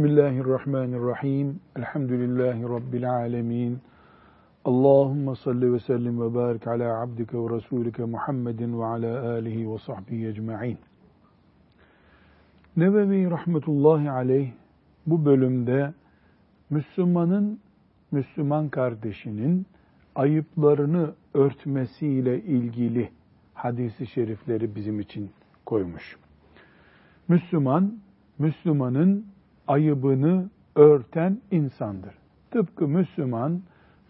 Bismillahirrahmanirrahim. Elhamdülillahi Rabbil alemin. Allahümme salli ve sellim ve barik ala abdike ve rasulike Muhammedin ve ala alihi ve sahbihi ecma'in. Nebevi rahmetullahi aleyh bu bölümde Müslümanın, Müslüman kardeşinin ayıplarını örtmesiyle ilgili hadisi şerifleri bizim için koymuş. Müslüman, Müslümanın ayıbını örten insandır. Tıpkı Müslüman,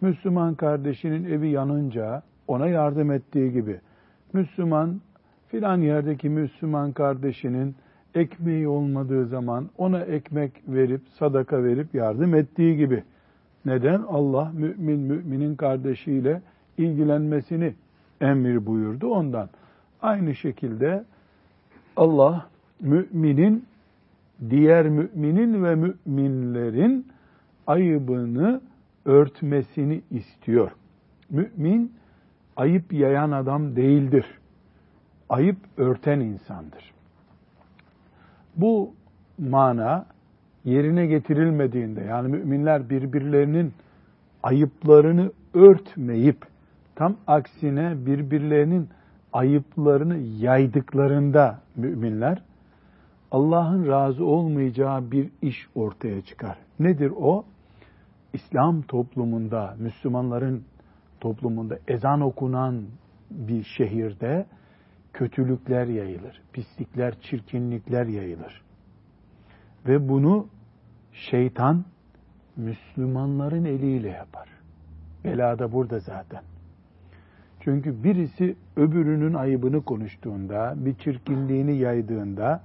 Müslüman kardeşinin evi yanınca ona yardım ettiği gibi, Müslüman filan yerdeki Müslüman kardeşinin ekmeği olmadığı zaman ona ekmek verip, sadaka verip yardım ettiği gibi. Neden? Allah mümin müminin kardeşiyle ilgilenmesini emir buyurdu ondan. Aynı şekilde Allah müminin diğer müminin ve müminlerin ayıbını örtmesini istiyor. Mümin ayıp yayan adam değildir. Ayıp örten insandır. Bu mana yerine getirilmediğinde yani müminler birbirlerinin ayıplarını örtmeyip tam aksine birbirlerinin ayıplarını yaydıklarında müminler Allah'ın razı olmayacağı bir iş ortaya çıkar. Nedir o? İslam toplumunda, Müslümanların toplumunda ezan okunan bir şehirde kötülükler yayılır, pislikler, çirkinlikler yayılır. Ve bunu şeytan Müslümanların eliyle yapar. Bela da burada zaten. Çünkü birisi öbürünün ayıbını konuştuğunda, bir çirkinliğini yaydığında,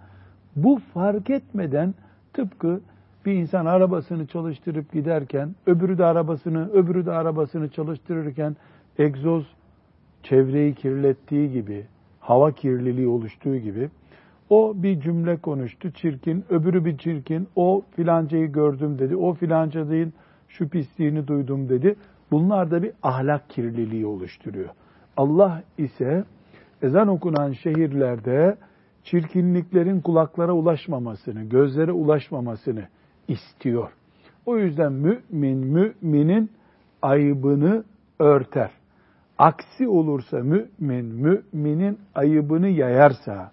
bu fark etmeden tıpkı bir insan arabasını çalıştırıp giderken, öbürü de arabasını, öbürü de arabasını çalıştırırken egzoz çevreyi kirlettiği gibi, hava kirliliği oluştuğu gibi, o bir cümle konuştu, çirkin, öbürü bir çirkin, o filancayı gördüm dedi, o filanca değil, şu pisliğini duydum dedi. Bunlar da bir ahlak kirliliği oluşturuyor. Allah ise ezan okunan şehirlerde çirkinliklerin kulaklara ulaşmamasını, gözlere ulaşmamasını istiyor. O yüzden mümin müminin ayıbını örter. Aksi olursa mümin müminin ayıbını yayarsa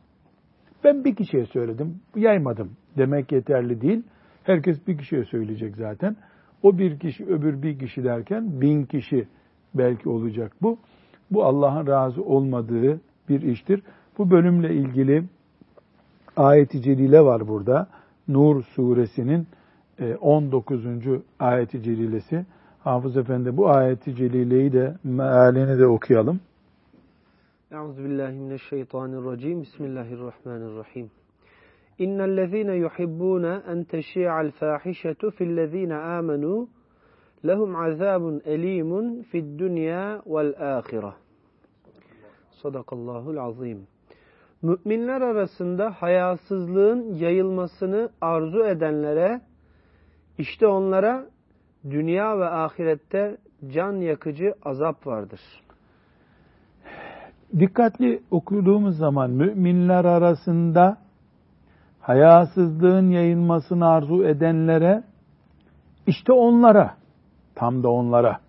ben bir kişiye söyledim, yaymadım demek yeterli değil. Herkes bir kişiye söyleyecek zaten. O bir kişi öbür bir kişi derken bin kişi belki olacak bu. Bu Allah'ın razı olmadığı bir iştir. Bu bölümle ilgili ayet-i celile var burada. Nur suresinin 19. E, ayet-i celilesi. Hafız Efendi bu ayet-i celileyi de mealini de okuyalım. Euzubillahimineşşeytanirracim. Bismillahirrahmanirrahim. İnnellezîne yuhibbûne en teşî'al fâhişetu fillezîne âmenû lehum azâbun elîmun fid dünya vel âhire. Sadakallahul azim. Müminler arasında hayasızlığın yayılmasını arzu edenlere, işte onlara dünya ve ahirette can yakıcı azap vardır. Dikkatli okuduğumuz zaman müminler arasında hayasızlığın yayılmasını arzu edenlere, işte onlara, tam da onlara,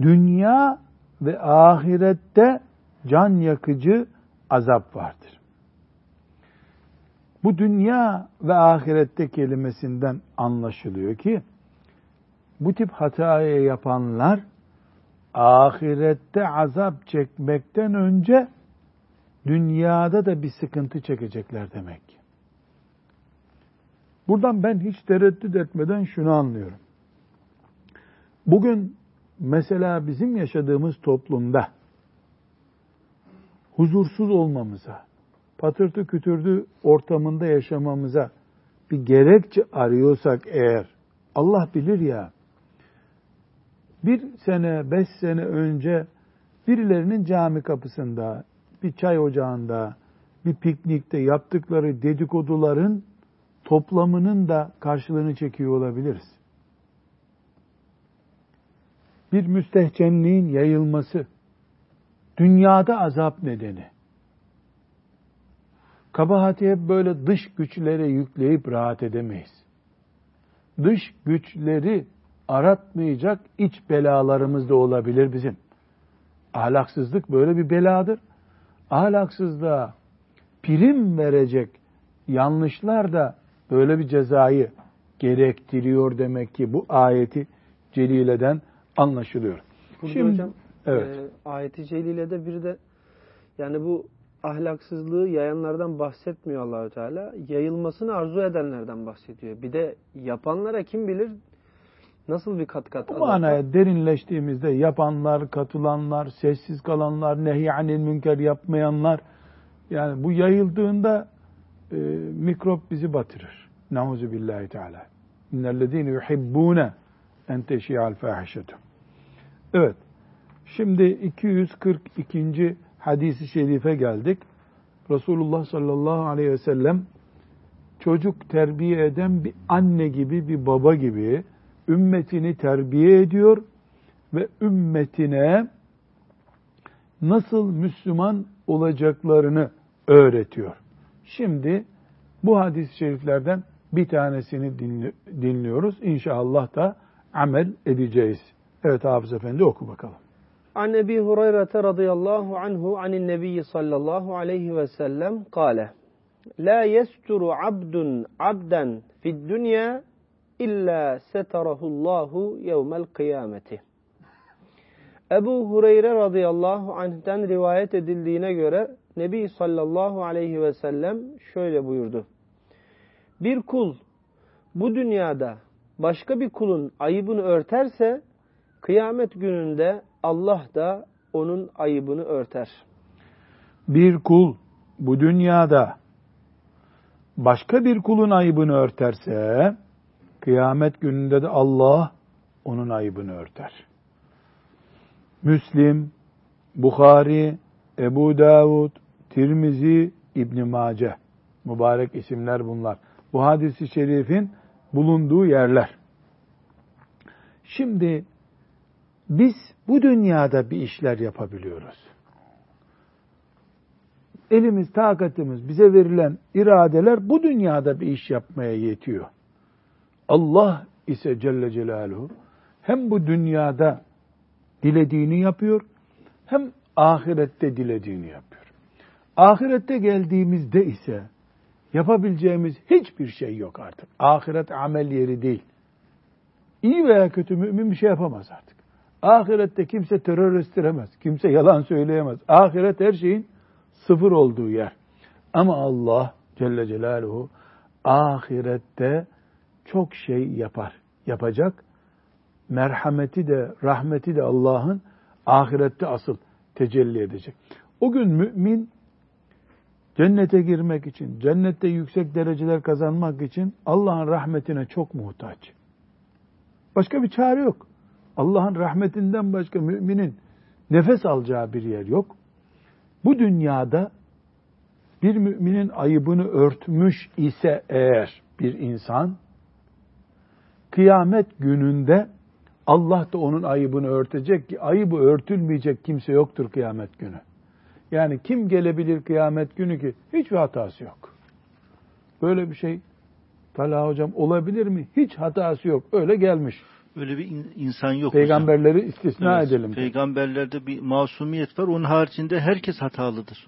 dünya ve ahirette can yakıcı azap vardır. Bu dünya ve ahirette kelimesinden anlaşılıyor ki bu tip hatayı yapanlar ahirette azap çekmekten önce dünyada da bir sıkıntı çekecekler demek. Buradan ben hiç tereddüt etmeden şunu anlıyorum. Bugün mesela bizim yaşadığımız toplumda huzursuz olmamıza, patırtı kütürdü ortamında yaşamamıza bir gerekçe arıyorsak eğer, Allah bilir ya, bir sene, beş sene önce birilerinin cami kapısında, bir çay ocağında, bir piknikte yaptıkları dedikoduların toplamının da karşılığını çekiyor olabiliriz. Bir müstehcenliğin yayılması, dünyada azap nedeni. Kabahati hep böyle dış güçlere yükleyip rahat edemeyiz. Dış güçleri aratmayacak iç belalarımız da olabilir bizim. Ahlaksızlık böyle bir beladır. Ahlaksızlığa prim verecek yanlışlar da böyle bir cezayı gerektiriyor demek ki bu ayeti celileden anlaşılıyor. Burada Şimdi, hocam evet. e, ayeti celilede bir de yani bu ahlaksızlığı yayanlardan bahsetmiyor Allahü Teala. Yayılmasını arzu edenlerden bahsediyor. Bir de yapanlara kim bilir nasıl bir kat kat Bu manaya derinleştiğimizde yapanlar, katılanlar, sessiz kalanlar, nehyanil münker yapmayanlar yani bu yayıldığında e, mikrop bizi batırır. Nauzu billahi teala. İnnellezîne yuhibbûne en teşi'al fâhişetu. Evet. Şimdi 242. hadisi şerife geldik. Resulullah sallallahu aleyhi ve sellem çocuk terbiye eden bir anne gibi, bir baba gibi ümmetini terbiye ediyor ve ümmetine nasıl Müslüman olacaklarını öğretiyor. Şimdi bu hadis-i şeriflerden bir tanesini dinliyoruz. İnşallah da amel edeceğiz. Evet Hafız Efendi oku bakalım. An Ebi Hureyre radıyallahu anhu anin nebiyyi sallallahu aleyhi ve sellem kâle La yesturu abdun abden fid dünya illa setarahullahu yevmel kıyameti. Ebu Hureyre radıyallahu anh'ten rivayet edildiğine göre Nebi sallallahu aleyhi ve sellem şöyle buyurdu. Bir kul bu dünyada başka bir kulun ayıbını örterse kıyamet gününde Allah da onun ayıbını örter. Bir kul bu dünyada başka bir kulun ayıbını örterse kıyamet gününde de Allah onun ayıbını örter. Müslim, Bukhari, Ebu Davud, Tirmizi, İbn Mace. Mübarek isimler bunlar. Bu hadisi şerifin bulunduğu yerler. Şimdi biz bu dünyada bir işler yapabiliyoruz. Elimiz, takatimiz, bize verilen iradeler bu dünyada bir iş yapmaya yetiyor. Allah ise Celle Celaluhu hem bu dünyada dilediğini yapıyor hem ahirette dilediğini yapıyor. Ahirette geldiğimizde ise yapabileceğimiz hiçbir şey yok artık. Ahiret amel yeri değil. İyi veya kötü mümin bir şey yapamaz artık. Ahirette kimse terör estiremez. Kimse yalan söyleyemez. Ahiret her şeyin sıfır olduğu yer. Ama Allah Celle Celaluhu ahirette çok şey yapar. Yapacak. Merhameti de, rahmeti de Allah'ın ahirette asıl tecelli edecek. O gün mümin cennete girmek için, cennette yüksek dereceler kazanmak için Allah'ın rahmetine çok muhtaç. Başka bir çare yok. Allah'ın rahmetinden başka müminin nefes alacağı bir yer yok. Bu dünyada bir müminin ayıbını örtmüş ise eğer bir insan, kıyamet gününde Allah da onun ayıbını örtecek ki ayıbı örtülmeyecek kimse yoktur kıyamet günü. Yani kim gelebilir kıyamet günü ki hiçbir hatası yok. Böyle bir şey Talha hocam olabilir mi? Hiç hatası yok. Öyle gelmiş. Öyle bir insan yok. Peygamberleri hocam. istisna evet, edelim. Peygamberlerde bir masumiyet var. Onun haricinde herkes hatalıdır.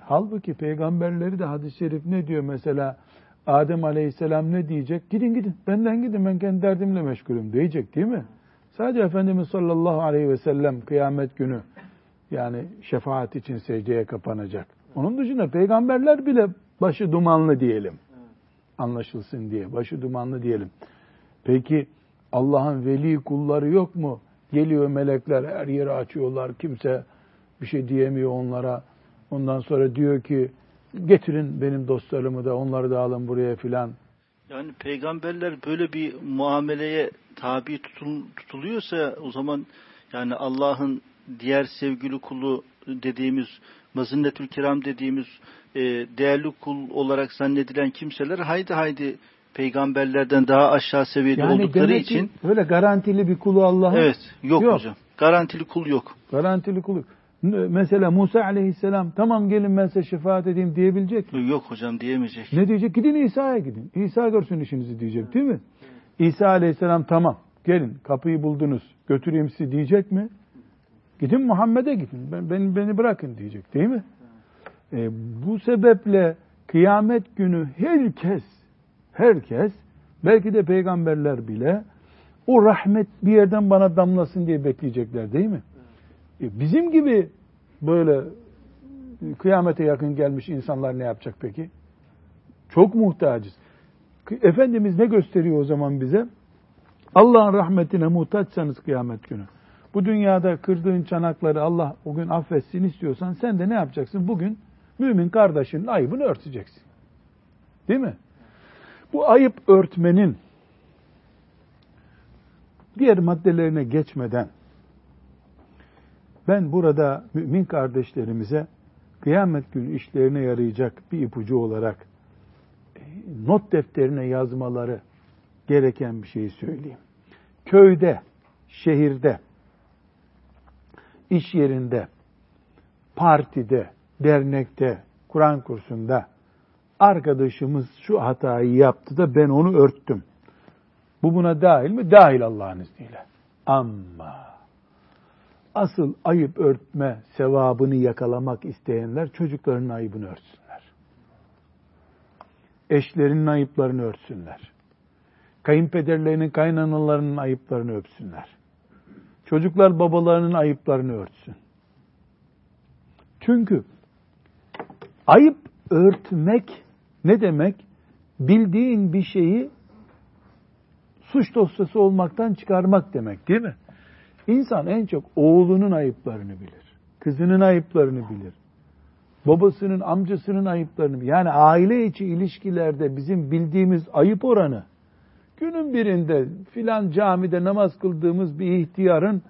Halbuki peygamberleri de hadis-i şerif ne diyor mesela? Adem aleyhisselam ne diyecek? Gidin gidin benden gidin ben kendi derdimle meşgulüm diyecek değil mi? Sadece Efendimiz sallallahu aleyhi ve sellem kıyamet günü yani şefaat için secdeye kapanacak. Onun dışında peygamberler bile başı dumanlı diyelim. Anlaşılsın diye başı dumanlı diyelim. Peki Allah'ın veli kulları yok mu? Geliyor melekler her yeri açıyorlar. Kimse bir şey diyemiyor onlara. Ondan sonra diyor ki getirin benim dostlarımı da onları da alın buraya filan. Yani peygamberler böyle bir muameleye tabi tutul, tutuluyorsa o zaman yani Allah'ın diğer sevgili kulu dediğimiz mazinnetül kiram dediğimiz e, değerli kul olarak zannedilen kimseler haydi haydi peygamberlerden daha aşağı seviyede yani oldukları için böyle garantili bir kulu Allah'ın Evet, yok, yok hocam. Garantili kul yok. Garantili kul yok. Mesela Musa aleyhisselam tamam gelin ben size şefaat edeyim diyebilecek mi? Yok hocam diyemeyecek. Ne diyecek? Gidin İsa'ya gidin. İsa görsün işinizi diyecek değil mi? İsa aleyhisselam tamam gelin kapıyı buldunuz götüreyim sizi diyecek mi? Gidin Muhammed'e gidin. Ben, beni, beni bırakın diyecek değil mi? E, bu sebeple kıyamet günü herkes herkes belki de peygamberler bile o rahmet bir yerden bana damlasın diye bekleyecekler değil mi? E, bizim gibi böyle kıyamete yakın gelmiş insanlar ne yapacak peki? Çok muhtacız. Efendimiz ne gösteriyor o zaman bize? Allah'ın rahmetine muhtaçsanız kıyamet günü. Bu dünyada kırdığın çanakları Allah o gün affetsin istiyorsan sen de ne yapacaksın? Bugün mümin kardeşinin ayıbını örteceksin. Değil mi? Bu ayıp örtmenin diğer maddelerine geçmeden ben burada mümin kardeşlerimize kıyamet günü işlerine yarayacak bir ipucu olarak e, not defterine yazmaları gereken bir şeyi söyleyeyim. Köyde, şehirde, iş yerinde, partide, dernekte, Kur'an kursunda arkadaşımız şu hatayı yaptı da ben onu örttüm. Bu buna dahil mi? Dahil Allah'ın izniyle. Ama asıl ayıp örtme sevabını yakalamak isteyenler çocuklarının ayıbını örtsünler. Eşlerinin ayıplarını örtsünler. Kayınpederlerinin, kaynanalarının ayıplarını öpsünler. Çocuklar babalarının ayıplarını örtsün. Çünkü ayıp örtmek ne demek? Bildiğin bir şeyi suç dosyası olmaktan çıkarmak demek değil mi? İnsan en çok oğlunun ayıplarını bilir. Kızının ayıplarını bilir. Babasının, amcasının ayıplarını bilir. Yani aile içi ilişkilerde bizim bildiğimiz ayıp oranı günün birinde filan camide namaz kıldığımız bir ihtiyarın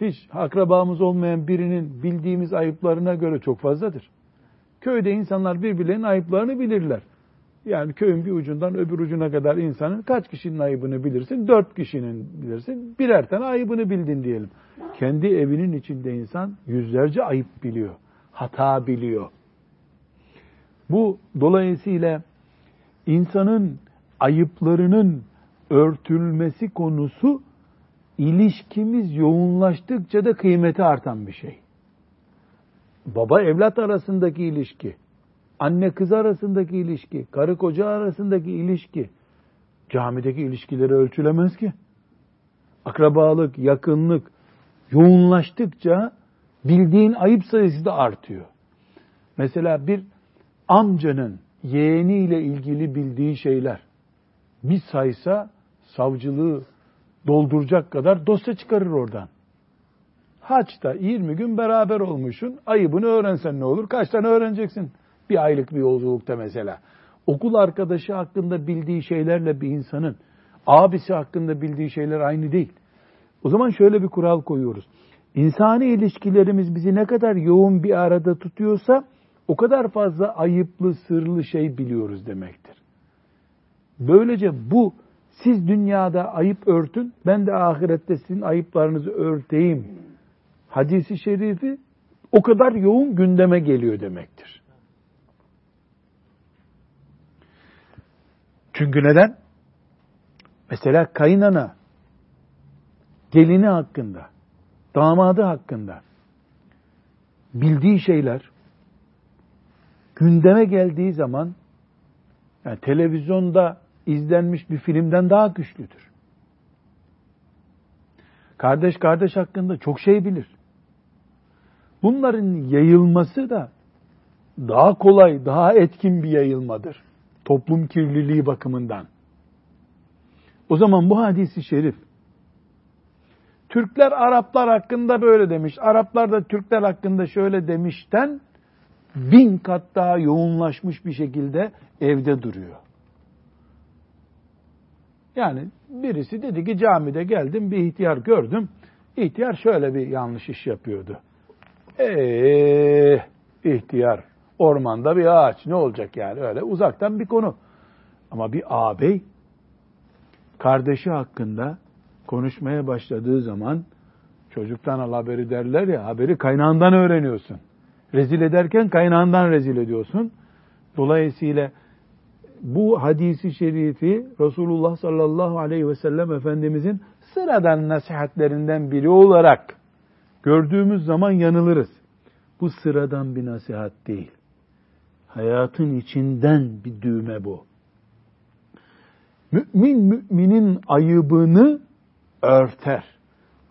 hiç akrabamız olmayan birinin bildiğimiz ayıplarına göre çok fazladır. Köyde insanlar birbirlerinin ayıplarını bilirler. Yani köyün bir ucundan öbür ucuna kadar insanın kaç kişinin ayıbını bilirsin? Dört kişinin bilirsin. Birer tane ayıbını bildin diyelim. Kendi evinin içinde insan yüzlerce ayıp biliyor. Hata biliyor. Bu dolayısıyla insanın ayıplarının örtülmesi konusu ilişkimiz yoğunlaştıkça da kıymeti artan bir şey. Baba evlat arasındaki ilişki, anne kız arasındaki ilişki, karı koca arasındaki ilişki camideki ilişkileri ölçülemez ki. Akrabalık, yakınlık yoğunlaştıkça bildiğin ayıp sayısı da artıyor. Mesela bir amcanın yeğeniyle ilgili bildiği şeyler bir saysa savcılığı dolduracak kadar dosya çıkarır oradan. Haçta 20 gün beraber olmuşsun. Ayıbını öğrensen ne olur? Kaç tane öğreneceksin? Bir aylık bir yolculukta mesela. Okul arkadaşı hakkında bildiği şeylerle bir insanın abisi hakkında bildiği şeyler aynı değil. O zaman şöyle bir kural koyuyoruz. İnsani ilişkilerimiz bizi ne kadar yoğun bir arada tutuyorsa o kadar fazla ayıplı, sırlı şey biliyoruz demektir. Böylece bu siz dünyada ayıp örtün, ben de ahirette sizin ayıplarınızı örteyim. Hadisi şerifi o kadar yoğun gündeme geliyor demektir. Çünkü neden? Mesela kaynana, gelini hakkında, damadı hakkında bildiği şeyler gündeme geldiği zaman yani televizyonda izlenmiş bir filmden daha güçlüdür. Kardeş kardeş hakkında çok şey bilir. Bunların yayılması da daha kolay, daha etkin bir yayılmadır. Toplum kirliliği bakımından. O zaman bu hadisi şerif Türkler Araplar hakkında böyle demiş, Araplar da Türkler hakkında şöyle demişten bin kat daha yoğunlaşmış bir şekilde evde duruyor. Yani birisi dedi ki camide geldim bir ihtiyar gördüm. İhtiyar şöyle bir yanlış iş yapıyordu. Eee ihtiyar ormanda bir ağaç ne olacak yani öyle uzaktan bir konu. Ama bir ağabey kardeşi hakkında konuşmaya başladığı zaman Çocuktan al haberi derler ya, haberi kaynağından öğreniyorsun. Rezil ederken kaynağından rezil ediyorsun. Dolayısıyla bu hadisi şerifi Resulullah sallallahu aleyhi ve sellem Efendimizin sıradan nasihatlerinden biri olarak gördüğümüz zaman yanılırız. Bu sıradan bir nasihat değil. Hayatın içinden bir düğme bu. Mümin müminin ayıbını örter.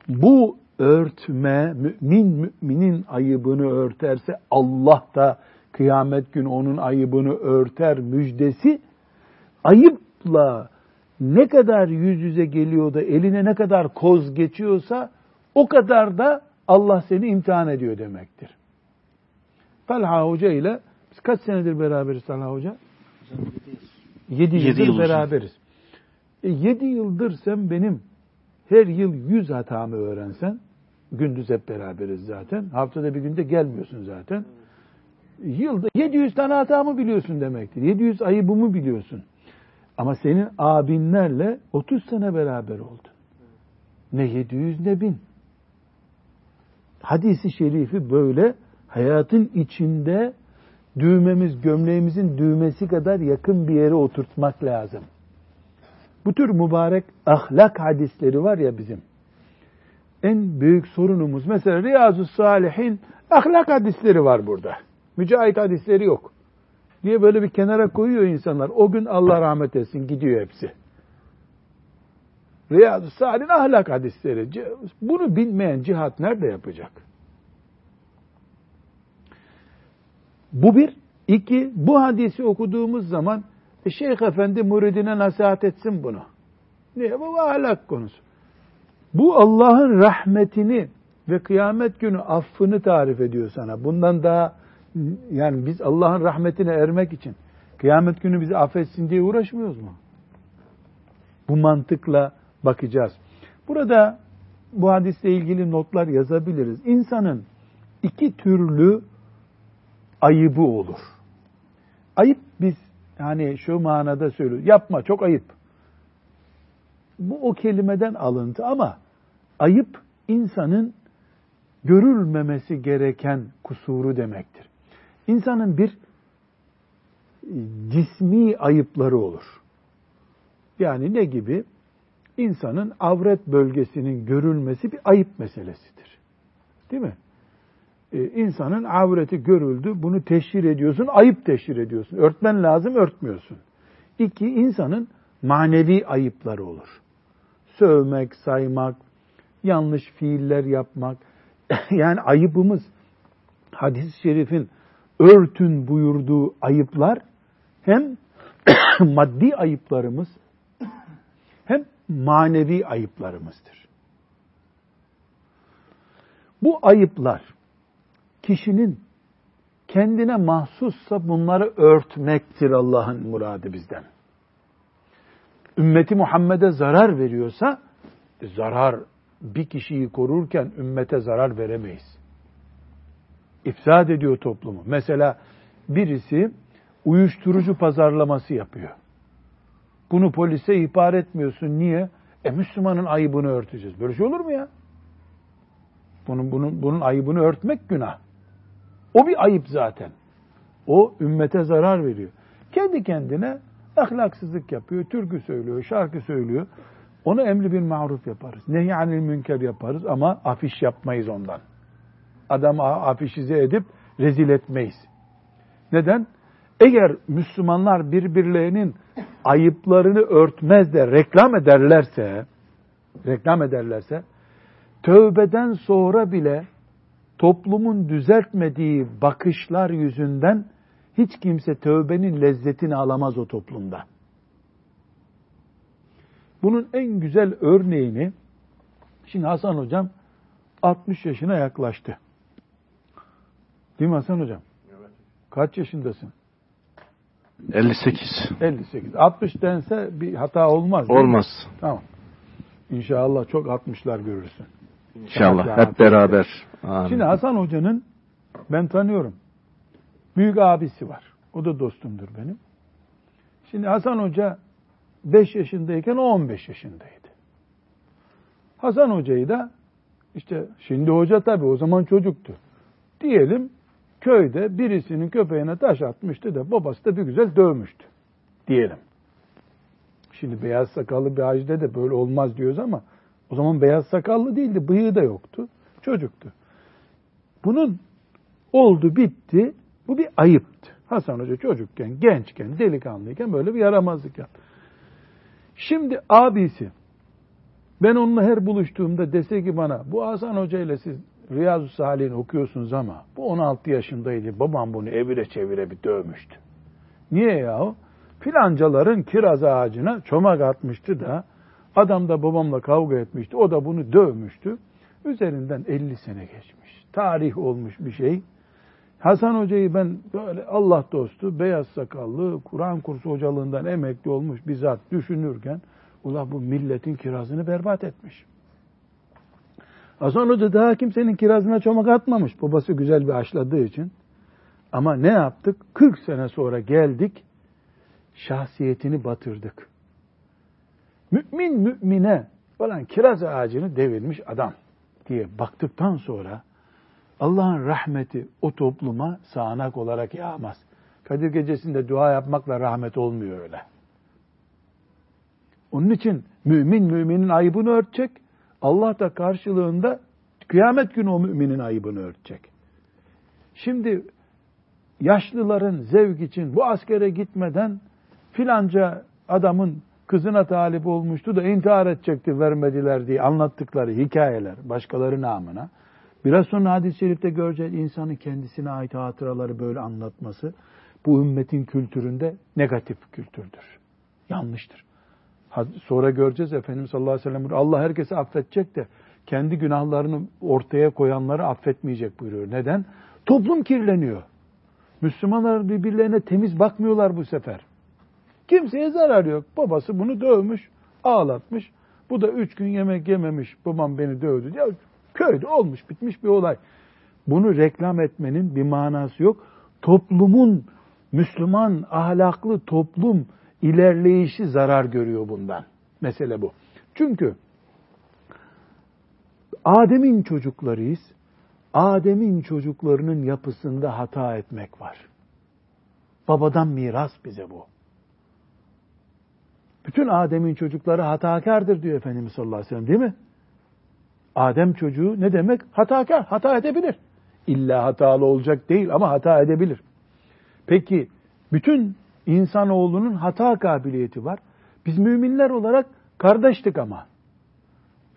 Bu örtme, mümin müminin ayıbını örterse Allah da kıyamet günü onun ayıbını örter müjdesi ayıpla ne kadar yüz yüze geliyor da eline ne kadar koz geçiyorsa o kadar da Allah seni imtihan ediyor demektir. Talha Hoca ile biz kaç senedir beraberiz Talha Hoca? Yedi yıldır yıl beraberiz. E, yedi yıldır sen benim her yıl yüz hatamı öğrensen, gündüz hep beraberiz zaten. Haftada bir günde gelmiyorsun zaten. Yılda 700 tane hatamı biliyorsun demektir. 700 ayıbımı biliyorsun. Ama senin abinlerle 30 sene beraber oldun. Ne 700 ne 1000. Hadisi şerifi böyle hayatın içinde düğmemiz, gömleğimizin düğmesi kadar yakın bir yere oturtmak lazım. Bu tür mübarek ahlak hadisleri var ya bizim. En büyük sorunumuz mesela Riyazu Salihin ahlak hadisleri var burada. Mücahit hadisleri yok. Niye böyle bir kenara koyuyor insanlar? O gün Allah rahmet etsin gidiyor hepsi. Riyazu Salih'in ahlak hadisleri. Bunu bilmeyen cihat nerede yapacak? Bu bir. iki bu hadisi okuduğumuz zaman e, Şeyh Efendi muridine nasihat etsin bunu. Niye? Bu ahlak konusu. Bu Allah'ın rahmetini ve kıyamet günü affını tarif ediyor sana. Bundan daha yani biz Allah'ın rahmetine ermek için kıyamet günü bizi affetsin diye uğraşmıyoruz mu? Bu mantıkla bakacağız. Burada bu hadisle ilgili notlar yazabiliriz. İnsanın iki türlü ayıbı olur. Ayıp biz yani şu manada söylüyoruz. Yapma çok ayıp. Bu o kelimeden alıntı ama ayıp insanın görülmemesi gereken kusuru demektir. İnsanın bir cismi ayıpları olur. Yani ne gibi? İnsanın avret bölgesinin görülmesi bir ayıp meselesidir. Değil mi? Ee, insanın avreti görüldü, bunu teşhir ediyorsun, ayıp teşhir ediyorsun. Örtmen lazım, örtmüyorsun. İki, insanın manevi ayıpları olur. Sövmek, saymak, yanlış fiiller yapmak. yani ayıbımız, hadis-i şerifin örtün buyurduğu ayıplar hem maddi ayıplarımız manevi ayıplarımızdır. Bu ayıplar kişinin kendine mahsussa bunları örtmektir Allah'ın muradı bizden. Ümmeti Muhammed'e zarar veriyorsa zarar bir kişiyi korurken ümmete zarar veremeyiz. İfsad ediyor toplumu. Mesela birisi uyuşturucu pazarlaması yapıyor. Bunu polise ihbar etmiyorsun. Niye? E Müslümanın ayıbını örteceğiz. Böyle şey olur mu ya? Bunun, bunun, bunun ayıbını örtmek günah. O bir ayıp zaten. O ümmete zarar veriyor. Kendi kendine ahlaksızlık yapıyor, türkü söylüyor, şarkı söylüyor. Onu emri bir maruf yaparız. Nehyanil münker yaparız ama afiş yapmayız ondan. Adamı afişize edip rezil etmeyiz. Neden? Eğer Müslümanlar birbirlerinin ayıplarını örtmez de reklam ederlerse, reklam ederlerse, tövbeden sonra bile toplumun düzeltmediği bakışlar yüzünden hiç kimse tövbenin lezzetini alamaz o toplumda. Bunun en güzel örneğini şimdi Hasan hocam 60 yaşına yaklaştı. Değil mi Hasan hocam? Evet. Kaç yaşındasın? 58. 58. 60 dense bir hata olmaz. Olmaz. Tamam. İnşallah çok 60'lar görürsün. İnşallah hep beraber. Amin. Şimdi Hasan Hoca'nın ben tanıyorum. Büyük abisi var. O da dostumdur benim. Şimdi Hasan Hoca 5 yaşındayken o 15 yaşındaydı. Hasan Hoca'yı da işte şimdi hoca tabii o zaman çocuktu. Diyelim köyde birisinin köpeğine taş atmıştı da babası da bir güzel dövmüştü. Diyelim. Şimdi beyaz sakallı bir hacide de böyle olmaz diyoruz ama o zaman beyaz sakallı değildi, bıyığı da yoktu. Çocuktu. Bunun oldu bitti. Bu bir ayıptı. Hasan Hoca çocukken, gençken, delikanlıyken böyle bir yaramazlık yaptı. Şimdi abisi ben onunla her buluştuğumda dese ki bana bu Hasan Hoca ile siz Riyazu Salih'in okuyorsunuz ama bu 16 yaşındaydı. Babam bunu evire çevire bir dövmüştü. Niye yahu? Filancaların kiraz ağacına çomak atmıştı da adam da babamla kavga etmişti. O da bunu dövmüştü. Üzerinden 50 sene geçmiş. Tarih olmuş bir şey. Hasan Hoca'yı ben böyle Allah dostu, beyaz sakallı, Kur'an kursu hocalığından emekli olmuş bir zat düşünürken ula bu milletin kirazını berbat etmiş. Hasan Hoca daha kimsenin kirazına çomak atmamış. Babası güzel bir aşladığı için. Ama ne yaptık? 40 sene sonra geldik, şahsiyetini batırdık. Mümin mümine falan kiraz ağacını devirmiş adam diye baktıktan sonra Allah'ın rahmeti o topluma sağanak olarak yağmaz. Kadir gecesinde dua yapmakla rahmet olmuyor öyle. Onun için mümin müminin ayıbını örtecek. Allah da karşılığında kıyamet günü o müminin ayıbını örtecek. Şimdi yaşlıların zevk için bu askere gitmeden filanca adamın kızına talip olmuştu da intihar edecekti vermediler diye anlattıkları hikayeler başkaları namına. Biraz sonra hadis-i şerifte göreceğiz insanın kendisine ait hatıraları böyle anlatması bu ümmetin kültüründe negatif kültürdür. Yanlıştır. Sonra göreceğiz Efendimiz sallallahu aleyhi ve sellem Allah herkesi affedecek de kendi günahlarını ortaya koyanları affetmeyecek buyuruyor. Neden? Toplum kirleniyor. Müslümanlar birbirlerine temiz bakmıyorlar bu sefer. Kimseye zarar yok. Babası bunu dövmüş, ağlatmış. Bu da üç gün yemek yememiş. Babam beni dövdü. Ya köyde olmuş bitmiş bir olay. Bunu reklam etmenin bir manası yok. Toplumun Müslüman ahlaklı toplum ilerleyişi zarar görüyor bundan. Mesele bu. Çünkü Adem'in çocuklarıyız. Adem'in çocuklarının yapısında hata etmek var. Babadan miras bize bu. Bütün Adem'in çocukları hatakardır diyor Efendimiz sallallahu aleyhi ve sellem değil mi? Adem çocuğu ne demek? Hatakar, hata edebilir. İlla hatalı olacak değil ama hata edebilir. Peki bütün insanoğlunun hata kabiliyeti var. Biz müminler olarak kardeştik ama.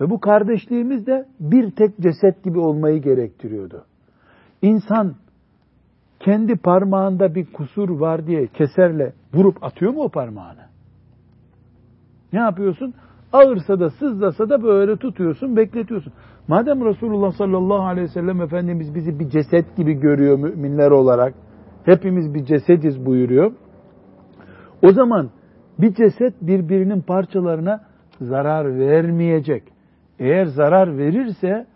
Ve bu kardeşliğimiz de bir tek ceset gibi olmayı gerektiriyordu. İnsan kendi parmağında bir kusur var diye keserle vurup atıyor mu o parmağını? Ne yapıyorsun? Ağırsa da sızlasa da böyle tutuyorsun, bekletiyorsun. Madem Resulullah sallallahu aleyhi ve sellem Efendimiz bizi bir ceset gibi görüyor müminler olarak, hepimiz bir cesediz buyuruyor. O zaman bir ceset birbirinin parçalarına zarar vermeyecek. Eğer zarar verirse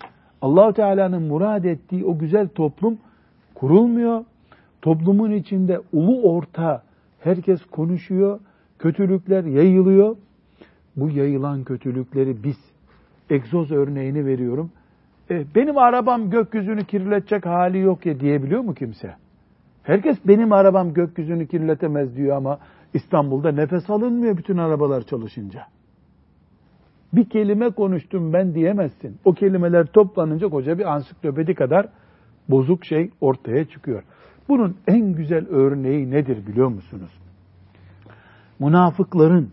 allah Teala'nın murad ettiği o güzel toplum kurulmuyor. Toplumun içinde ulu orta herkes konuşuyor, kötülükler yayılıyor. Bu yayılan kötülükleri biz, egzoz örneğini veriyorum. E, benim arabam gökyüzünü kirletecek hali yok ya diyebiliyor mu kimse? Herkes benim arabam gökyüzünü kirletemez diyor ama İstanbul'da nefes alınmıyor bütün arabalar çalışınca. Bir kelime konuştum ben diyemezsin. O kelimeler toplanınca koca bir ansiklopedi kadar bozuk şey ortaya çıkıyor. Bunun en güzel örneği nedir biliyor musunuz? Münafıkların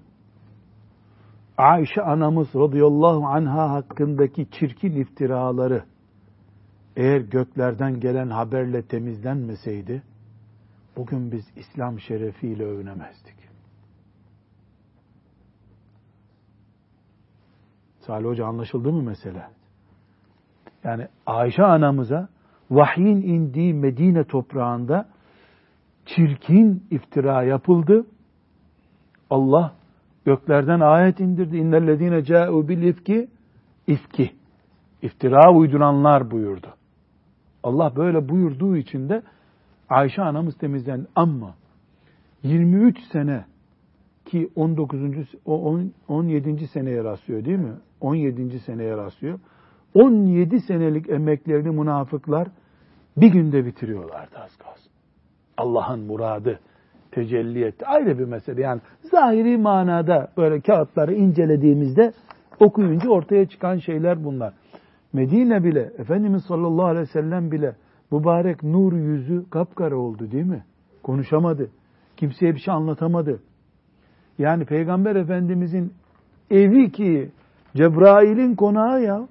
Ayşe anamız radıyallahu anha hakkındaki çirkin iftiraları eğer göklerden gelen haberle temizlenmeseydi bugün biz İslam şerefiyle övünemezdik. Salih Hoca anlaşıldı mı mesele? Yani Ayşe anamıza vahyin indiği Medine toprağında çirkin iftira yapıldı. Allah göklerden ayet indirdi. İnnellezine ca'u bil ifki ifki. İftira uyduranlar buyurdu. Allah böyle buyurduğu için de Ayşe anamız temizlendi. Ama 23 sene ki 19. 17. seneye rastlıyor değil mi? 17. seneye rastlıyor. 17 senelik emeklerini münafıklar bir günde bitiriyorlardı az kalsın. Allah'ın muradı tecelli etti. Ayrı bir mesele yani zahiri manada böyle kağıtları incelediğimizde okuyunca ortaya çıkan şeyler bunlar. Medine bile Efendimiz sallallahu aleyhi ve sellem bile mübarek nur yüzü kapkara oldu değil mi? Konuşamadı. Kimseye bir şey anlatamadı. Yani Peygamber Efendimizin evi ki Cebrail'in konağı ya.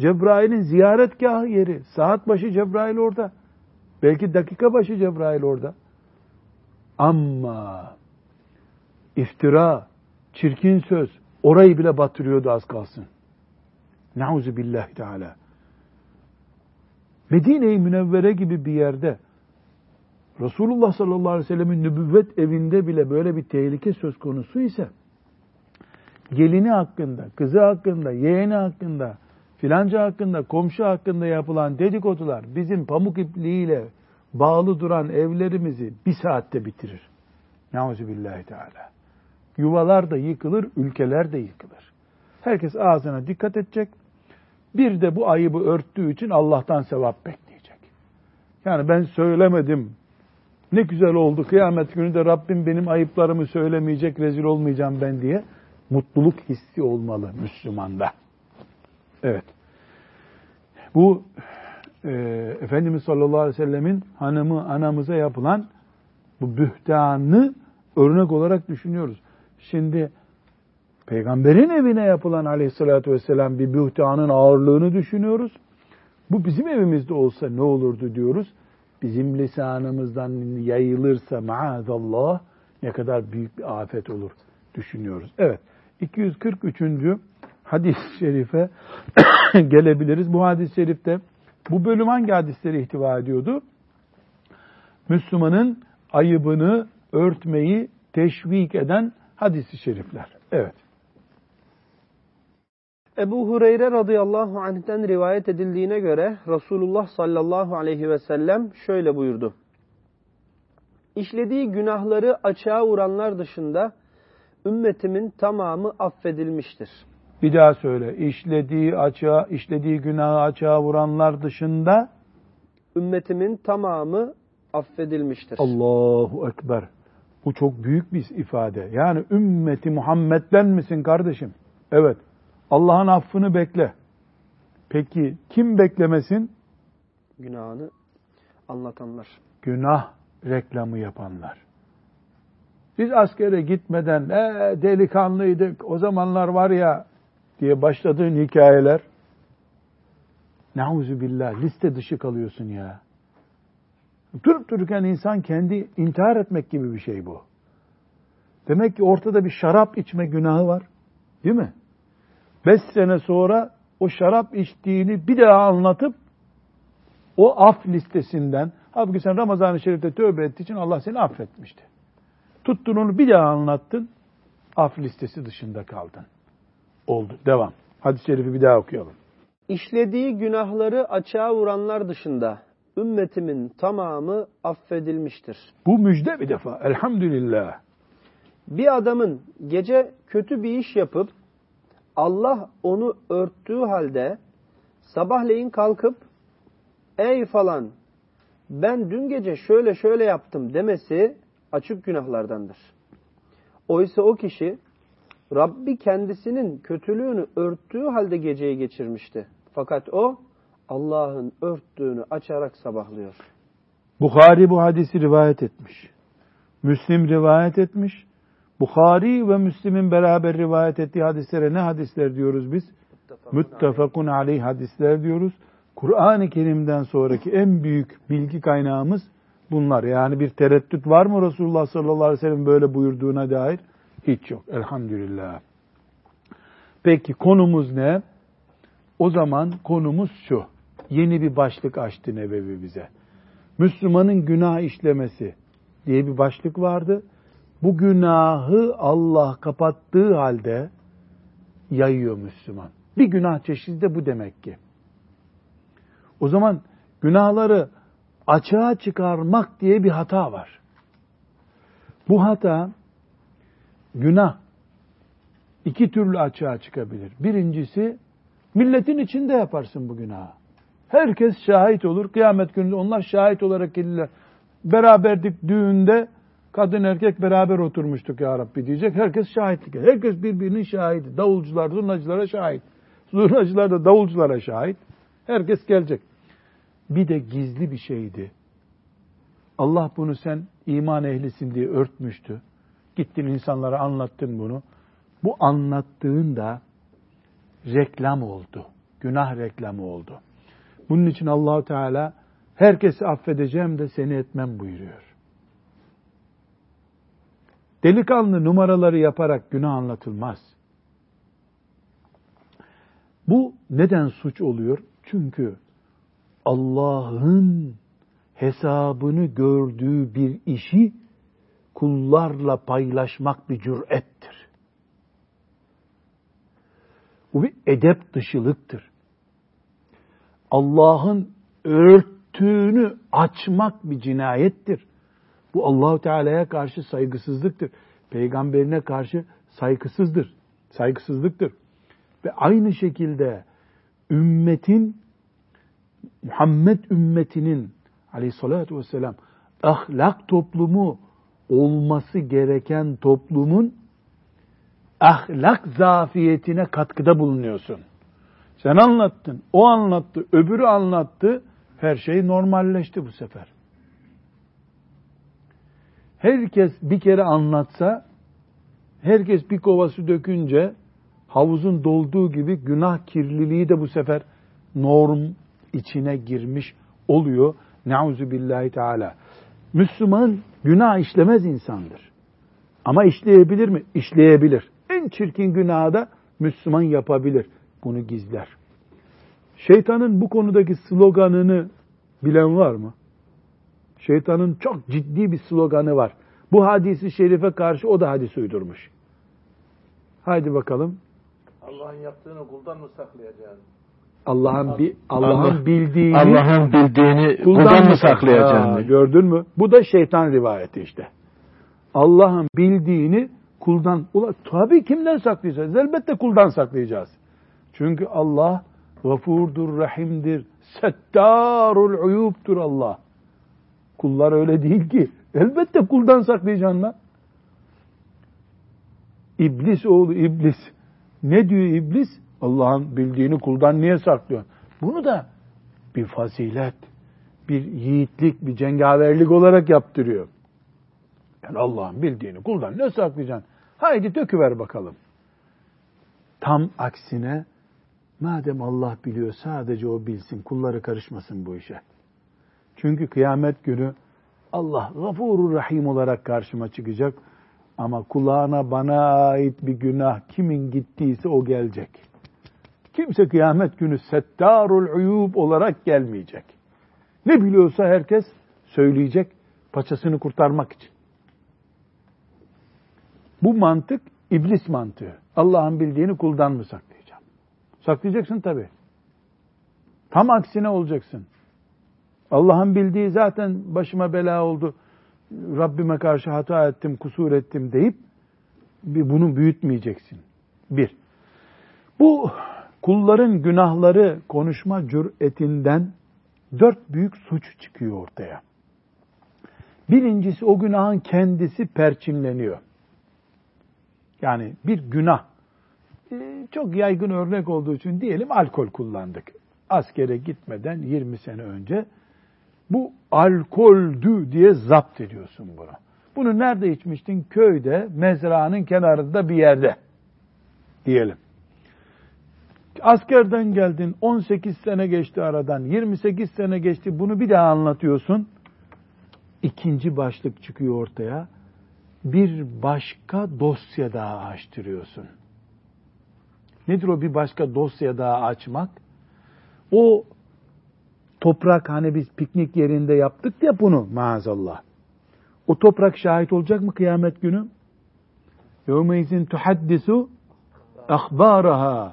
Cebrail'in ziyaretgahı yeri. Saat başı Cebrail orada. Belki dakika başı Cebrail orada. Ama iftira, çirkin söz orayı bile batırıyordu az kalsın. Nauzu billahi teala. Medine-i Münevvere gibi bir yerde Resulullah sallallahu aleyhi ve sellemin nübüvvet evinde bile böyle bir tehlike söz konusu ise gelini hakkında, kızı hakkında, yeğeni hakkında, filanca hakkında, komşu hakkında yapılan dedikodular bizim pamuk ipliğiyle bağlı duran evlerimizi bir saatte bitirir. Nauzubillahi teala. Yuvalar da yıkılır, ülkeler de yıkılır. Herkes ağzına dikkat edecek. Bir de bu ayıbı örttüğü için Allah'tan sevap bekleyecek. Yani ben söylemedim. Ne güzel oldu kıyamet günü de Rabbim benim ayıplarımı söylemeyecek, rezil olmayacağım ben diye mutluluk hissi olmalı Müslümanda. Evet. Bu e, Efendimiz sallallahu aleyhi ve sellemin hanımı anamıza yapılan bu bühtanı örnek olarak düşünüyoruz. Şimdi peygamberin evine yapılan aleyhissalatü vesselam bir bühtanın ağırlığını düşünüyoruz. Bu bizim evimizde olsa ne olurdu diyoruz. Bizim lisanımızdan yayılırsa maazallah ne kadar büyük bir afet olur düşünüyoruz. Evet 243. hadis-i şerife gelebiliriz. Bu hadis-i şerifte bu bölüm hangi hadisleri ihtiva ediyordu? Müslümanın ayıbını örtmeyi teşvik eden hadis-i şerifler. Evet. Ebu Hureyre radıyallahu anh'ten rivayet edildiğine göre Resulullah sallallahu aleyhi ve sellem şöyle buyurdu. İşlediği günahları açığa vuranlar dışında ümmetimin tamamı affedilmiştir. Bir daha söyle. İşlediği açığa, işlediği günahı açığa vuranlar dışında ümmetimin tamamı affedilmiştir. Allahu Ekber. Bu çok büyük bir ifade. Yani ümmeti Muhammed'den misin kardeşim? Evet. Allah'ın affını bekle. Peki kim beklemesin? Günahını anlatanlar. Günah reklamı yapanlar. Biz askere gitmeden e, delikanlıydık, o zamanlar var ya diye başladığın hikayeler Nauzu billah liste dışı kalıyorsun ya. Durup dururken insan kendi intihar etmek gibi bir şey bu. Demek ki ortada bir şarap içme günahı var. Değil mi? Beş sene sonra o şarap içtiğini bir daha anlatıp o af listesinden halbuki sen Ramazan-ı Şerif'te tövbe ettiği için Allah seni affetmişti. Tuttun onu bir daha anlattın. Af listesi dışında kaldın. Oldu. Devam. Hadis-i şerifi bir daha okuyalım. İşlediği günahları açığa vuranlar dışında ümmetimin tamamı affedilmiştir. Bu müjde bir defa. Elhamdülillah. Bir adamın gece kötü bir iş yapıp Allah onu örttüğü halde sabahleyin kalkıp ey falan ben dün gece şöyle şöyle yaptım demesi açık günahlardandır. Oysa o kişi Rabbi kendisinin kötülüğünü örttüğü halde geceyi geçirmişti. Fakat o Allah'ın örttüğünü açarak sabahlıyor. Bukhari bu hadisi rivayet etmiş. Müslim rivayet etmiş. Bukhari ve Müslim'in beraber rivayet ettiği hadislere ne hadisler diyoruz biz? Müttefakun aleyh hadisler diyoruz. Kur'an-ı Kerim'den sonraki en büyük bilgi kaynağımız bunlar. Yani bir tereddüt var mı Resulullah sallallahu aleyhi ve sellem böyle buyurduğuna dair? Hiç yok. Elhamdülillah. Peki konumuz ne? O zaman konumuz şu. Yeni bir başlık açtı Nebevi bize. Müslümanın günah işlemesi diye bir başlık vardı. Bu günahı Allah kapattığı halde yayıyor Müslüman. Bir günah çeşidi de bu demek ki. O zaman günahları açığa çıkarmak diye bir hata var. Bu hata günah iki türlü açığa çıkabilir. Birincisi Milletin içinde yaparsın bu günahı. Herkes şahit olur. Kıyamet gününde onlar şahit olarak gelirler. Beraberdik düğünde kadın erkek beraber oturmuştuk ya Rabbi diyecek. Herkes şahitlik. Herkes birbirinin şahidi. Davulcular zurnacılara şahit. Zurnacılar da davulculara şahit. Herkes gelecek. Bir de gizli bir şeydi. Allah bunu sen iman ehlisin diye örtmüştü. Gittin insanlara anlattın bunu. Bu anlattığın da reklam oldu. Günah reklamı oldu. Bunun için Allahu Teala herkesi affedeceğim de seni etmem buyuruyor. Delikanlı numaraları yaparak günah anlatılmaz. Bu neden suç oluyor? Çünkü Allah'ın hesabını gördüğü bir işi kullarla paylaşmak bir cürettir. Bu bir edep dışılıktır. Allah'ın örttüğünü açmak bir cinayettir. Bu Allahu Teala'ya karşı saygısızlıktır. Peygamberine karşı saygısızdır. Saygısızlıktır. Ve aynı şekilde ümmetin Muhammed ümmetinin aleyhissalatü vesselam ahlak toplumu olması gereken toplumun ahlak zafiyetine katkıda bulunuyorsun. Sen anlattın, o anlattı, öbürü anlattı. Her şey normalleşti bu sefer. Herkes bir kere anlatsa, herkes bir kova su dökünce havuzun dolduğu gibi günah kirliliği de bu sefer norm içine girmiş oluyor. Nauzu billahi teala. Müslüman günah işlemez insandır. Ama işleyebilir mi? İşleyebilir. En çirkin günahı da Müslüman yapabilir. Bunu gizler. Şeytanın bu konudaki sloganını bilen var mı? Şeytanın çok ciddi bir sloganı var. Bu hadisi şerife karşı o da hadis uydurmuş. Haydi bakalım. Allah'ın yaptığını kuldan mı saklayacağız? Allah'ın bi Allah'ın bildiğini Allah'ın bildiğini kuldan mı saklayacaksın? Gördün mü? Bu da şeytan rivayeti işte. Allah'ın bildiğini kuldan ula tabii kimden saklayacağız? Elbette kuldan saklayacağız. Çünkü Allah gafurdur, rahimdir, settarul uyubtur Allah. Kullar öyle değil ki. Elbette kuldan saklayacaksın lan. İblis oğlu iblis. Ne diyor iblis? Allah'ın bildiğini kuldan niye saklıyorsun? Bunu da bir fazilet, bir yiğitlik, bir cengaverlik olarak yaptırıyor. Yani Allah'ın bildiğini kuldan ne saklayacaksın? Haydi döküver bakalım. Tam aksine madem Allah biliyor sadece o bilsin, kulları karışmasın bu işe. Çünkü kıyamet günü Allah gafurur rahim olarak karşıma çıkacak. Ama kulağına bana ait bir günah kimin gittiyse o gelecek. Kimse kıyamet günü settarul uyub olarak gelmeyecek. Ne biliyorsa herkes söyleyecek paçasını kurtarmak için. Bu mantık iblis mantığı. Allah'ın bildiğini kuldan mı saklayacağım? Saklayacaksın tabi. Tam aksine olacaksın. Allah'ın bildiği zaten başıma bela oldu. Rabbime karşı hata ettim, kusur ettim deyip bunu büyütmeyeceksin. Bir. Bu kulların günahları konuşma cüretinden dört büyük suç çıkıyor ortaya. Birincisi o günahın kendisi perçinleniyor. Yani bir günah. Ee, çok yaygın örnek olduğu için diyelim alkol kullandık. Askere gitmeden 20 sene önce bu alkoldü diye zapt ediyorsun bunu. Bunu nerede içmiştin? Köyde, mezranın kenarında bir yerde diyelim. Askerden geldin, 18 sene geçti aradan, 28 sene geçti, bunu bir daha anlatıyorsun. İkinci başlık çıkıyor ortaya. Bir başka dosya daha açtırıyorsun. Nedir o bir başka dosya daha açmak? O toprak hani biz piknik yerinde yaptık ya bunu maazallah. O toprak şahit olacak mı kıyamet günü? يَوْمَيْزٍ تُحَدِّسُ اَخْبَارَهَا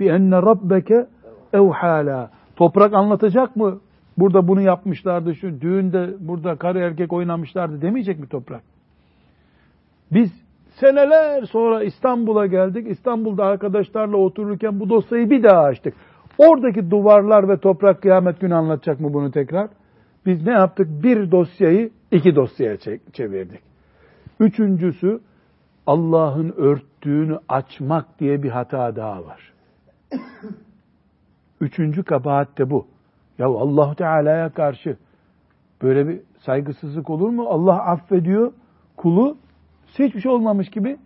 بِاَنَّ رَبَّكَ اَوْحَالًا Toprak anlatacak mı? Burada bunu yapmışlardı, şu düğünde burada karı erkek oynamışlardı demeyecek mi toprak? Biz seneler sonra İstanbul'a geldik. İstanbul'da arkadaşlarla otururken bu dosyayı bir daha açtık. Oradaki duvarlar ve toprak kıyamet günü anlatacak mı bunu tekrar? Biz ne yaptık? Bir dosyayı iki dosyaya çevirdik. Üçüncüsü Allah'ın örttüğünü açmak diye bir hata daha var. Üçüncü kabahat de bu. Ya Allahu Teala'ya karşı böyle bir saygısızlık olur mu? Allah affediyor kulu hiçbir şey olmamış gibi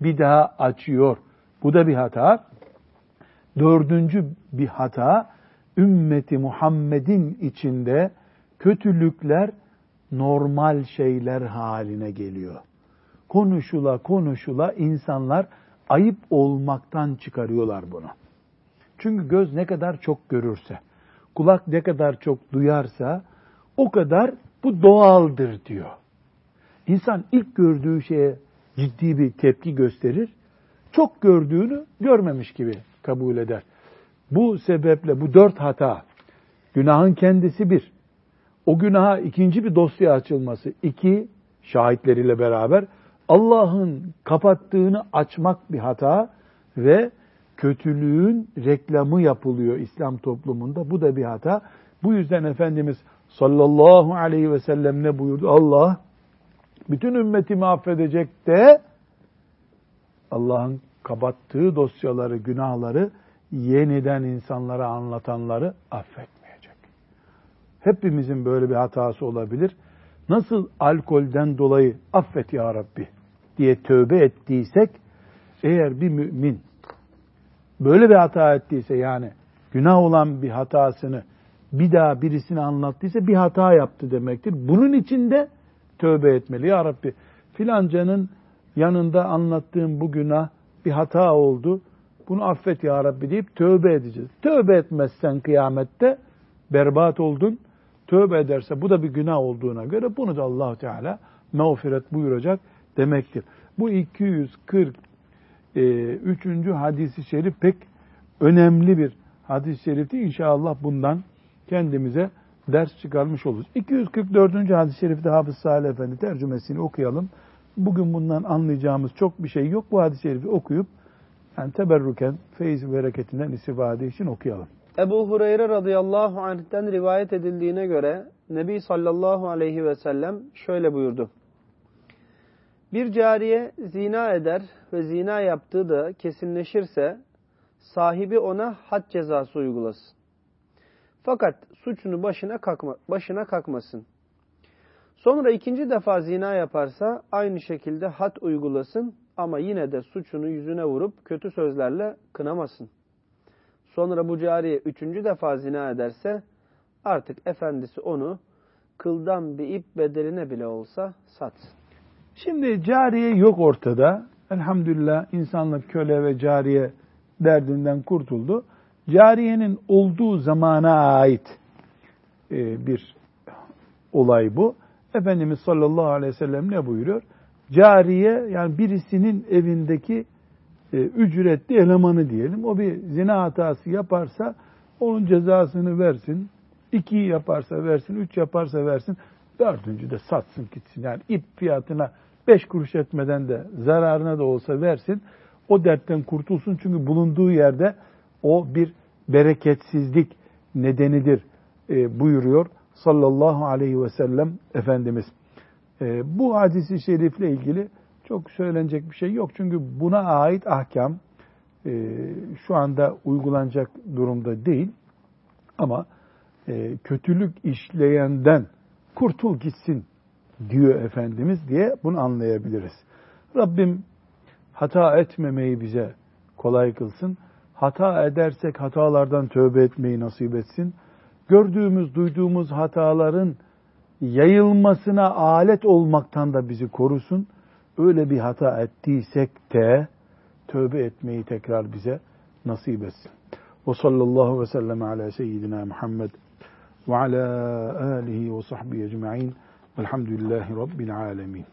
bir daha açıyor. Bu da bir hata. Dördüncü bir hata ümmeti Muhammed'in içinde kötülükler normal şeyler haline geliyor. Konuşula konuşula insanlar ayıp olmaktan çıkarıyorlar bunu. Çünkü göz ne kadar çok görürse, kulak ne kadar çok duyarsa o kadar bu doğaldır diyor. İnsan ilk gördüğü şeye ciddi bir tepki gösterir. Çok gördüğünü görmemiş gibi kabul eder. Bu sebeple bu dört hata, günahın kendisi bir, o günaha ikinci bir dosya açılması, iki, şahitleriyle beraber Allah'ın kapattığını açmak bir hata ve kötülüğün reklamı yapılıyor İslam toplumunda. Bu da bir hata. Bu yüzden Efendimiz sallallahu aleyhi ve sellem ne buyurdu? Allah bütün ümmetimi affedecek de Allah'ın kapattığı dosyaları, günahları yeniden insanlara anlatanları affetmeyecek. Hepimizin böyle bir hatası olabilir. Nasıl alkolden dolayı affet ya Rabbi diye tövbe ettiysek eğer bir mümin böyle bir hata ettiyse yani günah olan bir hatasını bir daha birisine anlattıysa bir hata yaptı demektir. Bunun için de tövbe etmeli. Ya Rabbi filancanın yanında anlattığım bu günah bir hata oldu. Bunu affet ya Rabbi deyip tövbe edeceğiz. Tövbe etmezsen kıyamette berbat oldun. Tövbe ederse bu da bir günah olduğuna göre bunu da allah Teala mağfiret buyuracak demektir. Bu 243. E, hadisi şerif pek önemli bir hadis-i şerifti. İnşallah bundan kendimize ders çıkarmış oluruz. 244. hadis-i şerifte Hafız Salih Efendi tercümesini okuyalım. Bugün bundan anlayacağımız çok bir şey yok. Bu hadis-i şerifi okuyup yani teberruken feyiz ve bereketinden istifade için okuyalım. Ebu Hureyre radıyallahu anh'ten rivayet edildiğine göre Nebi sallallahu aleyhi ve sellem şöyle buyurdu. Bir cariye zina eder ve zina yaptığı da kesinleşirse sahibi ona had cezası uygulasın. Fakat suçunu başına, kalkma, başına kalkmasın. Sonra ikinci defa zina yaparsa aynı şekilde had uygulasın ama yine de suçunu yüzüne vurup kötü sözlerle kınamasın. Sonra bu cariye üçüncü defa zina ederse artık efendisi onu kıldan bir ip bedeline bile olsa satsın. Şimdi cariye yok ortada. Elhamdülillah insanlık köle ve cariye derdinden kurtuldu. Cariyenin olduğu zamana ait e, bir olay bu. Efendimiz sallallahu aleyhi ve sellem ne buyuruyor? Cariye yani birisinin evindeki e, ücretli elemanı diyelim. O bir zina hatası yaparsa onun cezasını versin. İki yaparsa versin, üç yaparsa versin. Dördüncü de satsın gitsin. Yani ip fiyatına beş kuruş etmeden de zararına da olsa versin. O dertten kurtulsun. Çünkü bulunduğu yerde o bir bereketsizlik nedenidir e, buyuruyor sallallahu aleyhi ve sellem Efendimiz. E, bu hadisi şerifle ilgili çok söylenecek bir şey yok. Çünkü buna ait ahkam e, şu anda uygulanacak durumda değil. Ama e, kötülük işleyenden kurtul gitsin diyor Efendimiz diye bunu anlayabiliriz. Rabbim hata etmemeyi bize kolay kılsın. Hata edersek hatalardan tövbe etmeyi nasip etsin. Gördüğümüz, duyduğumuz hataların yayılmasına alet olmaktan da bizi korusun. Öyle bir hata ettiysek de tövbe etmeyi tekrar bize nasip etsin. Ve sallallahu ve sellem ala seyyidina Muhammed ve ala alihi ve sahbihi ecma'in velhamdülillahi rabbil alemin.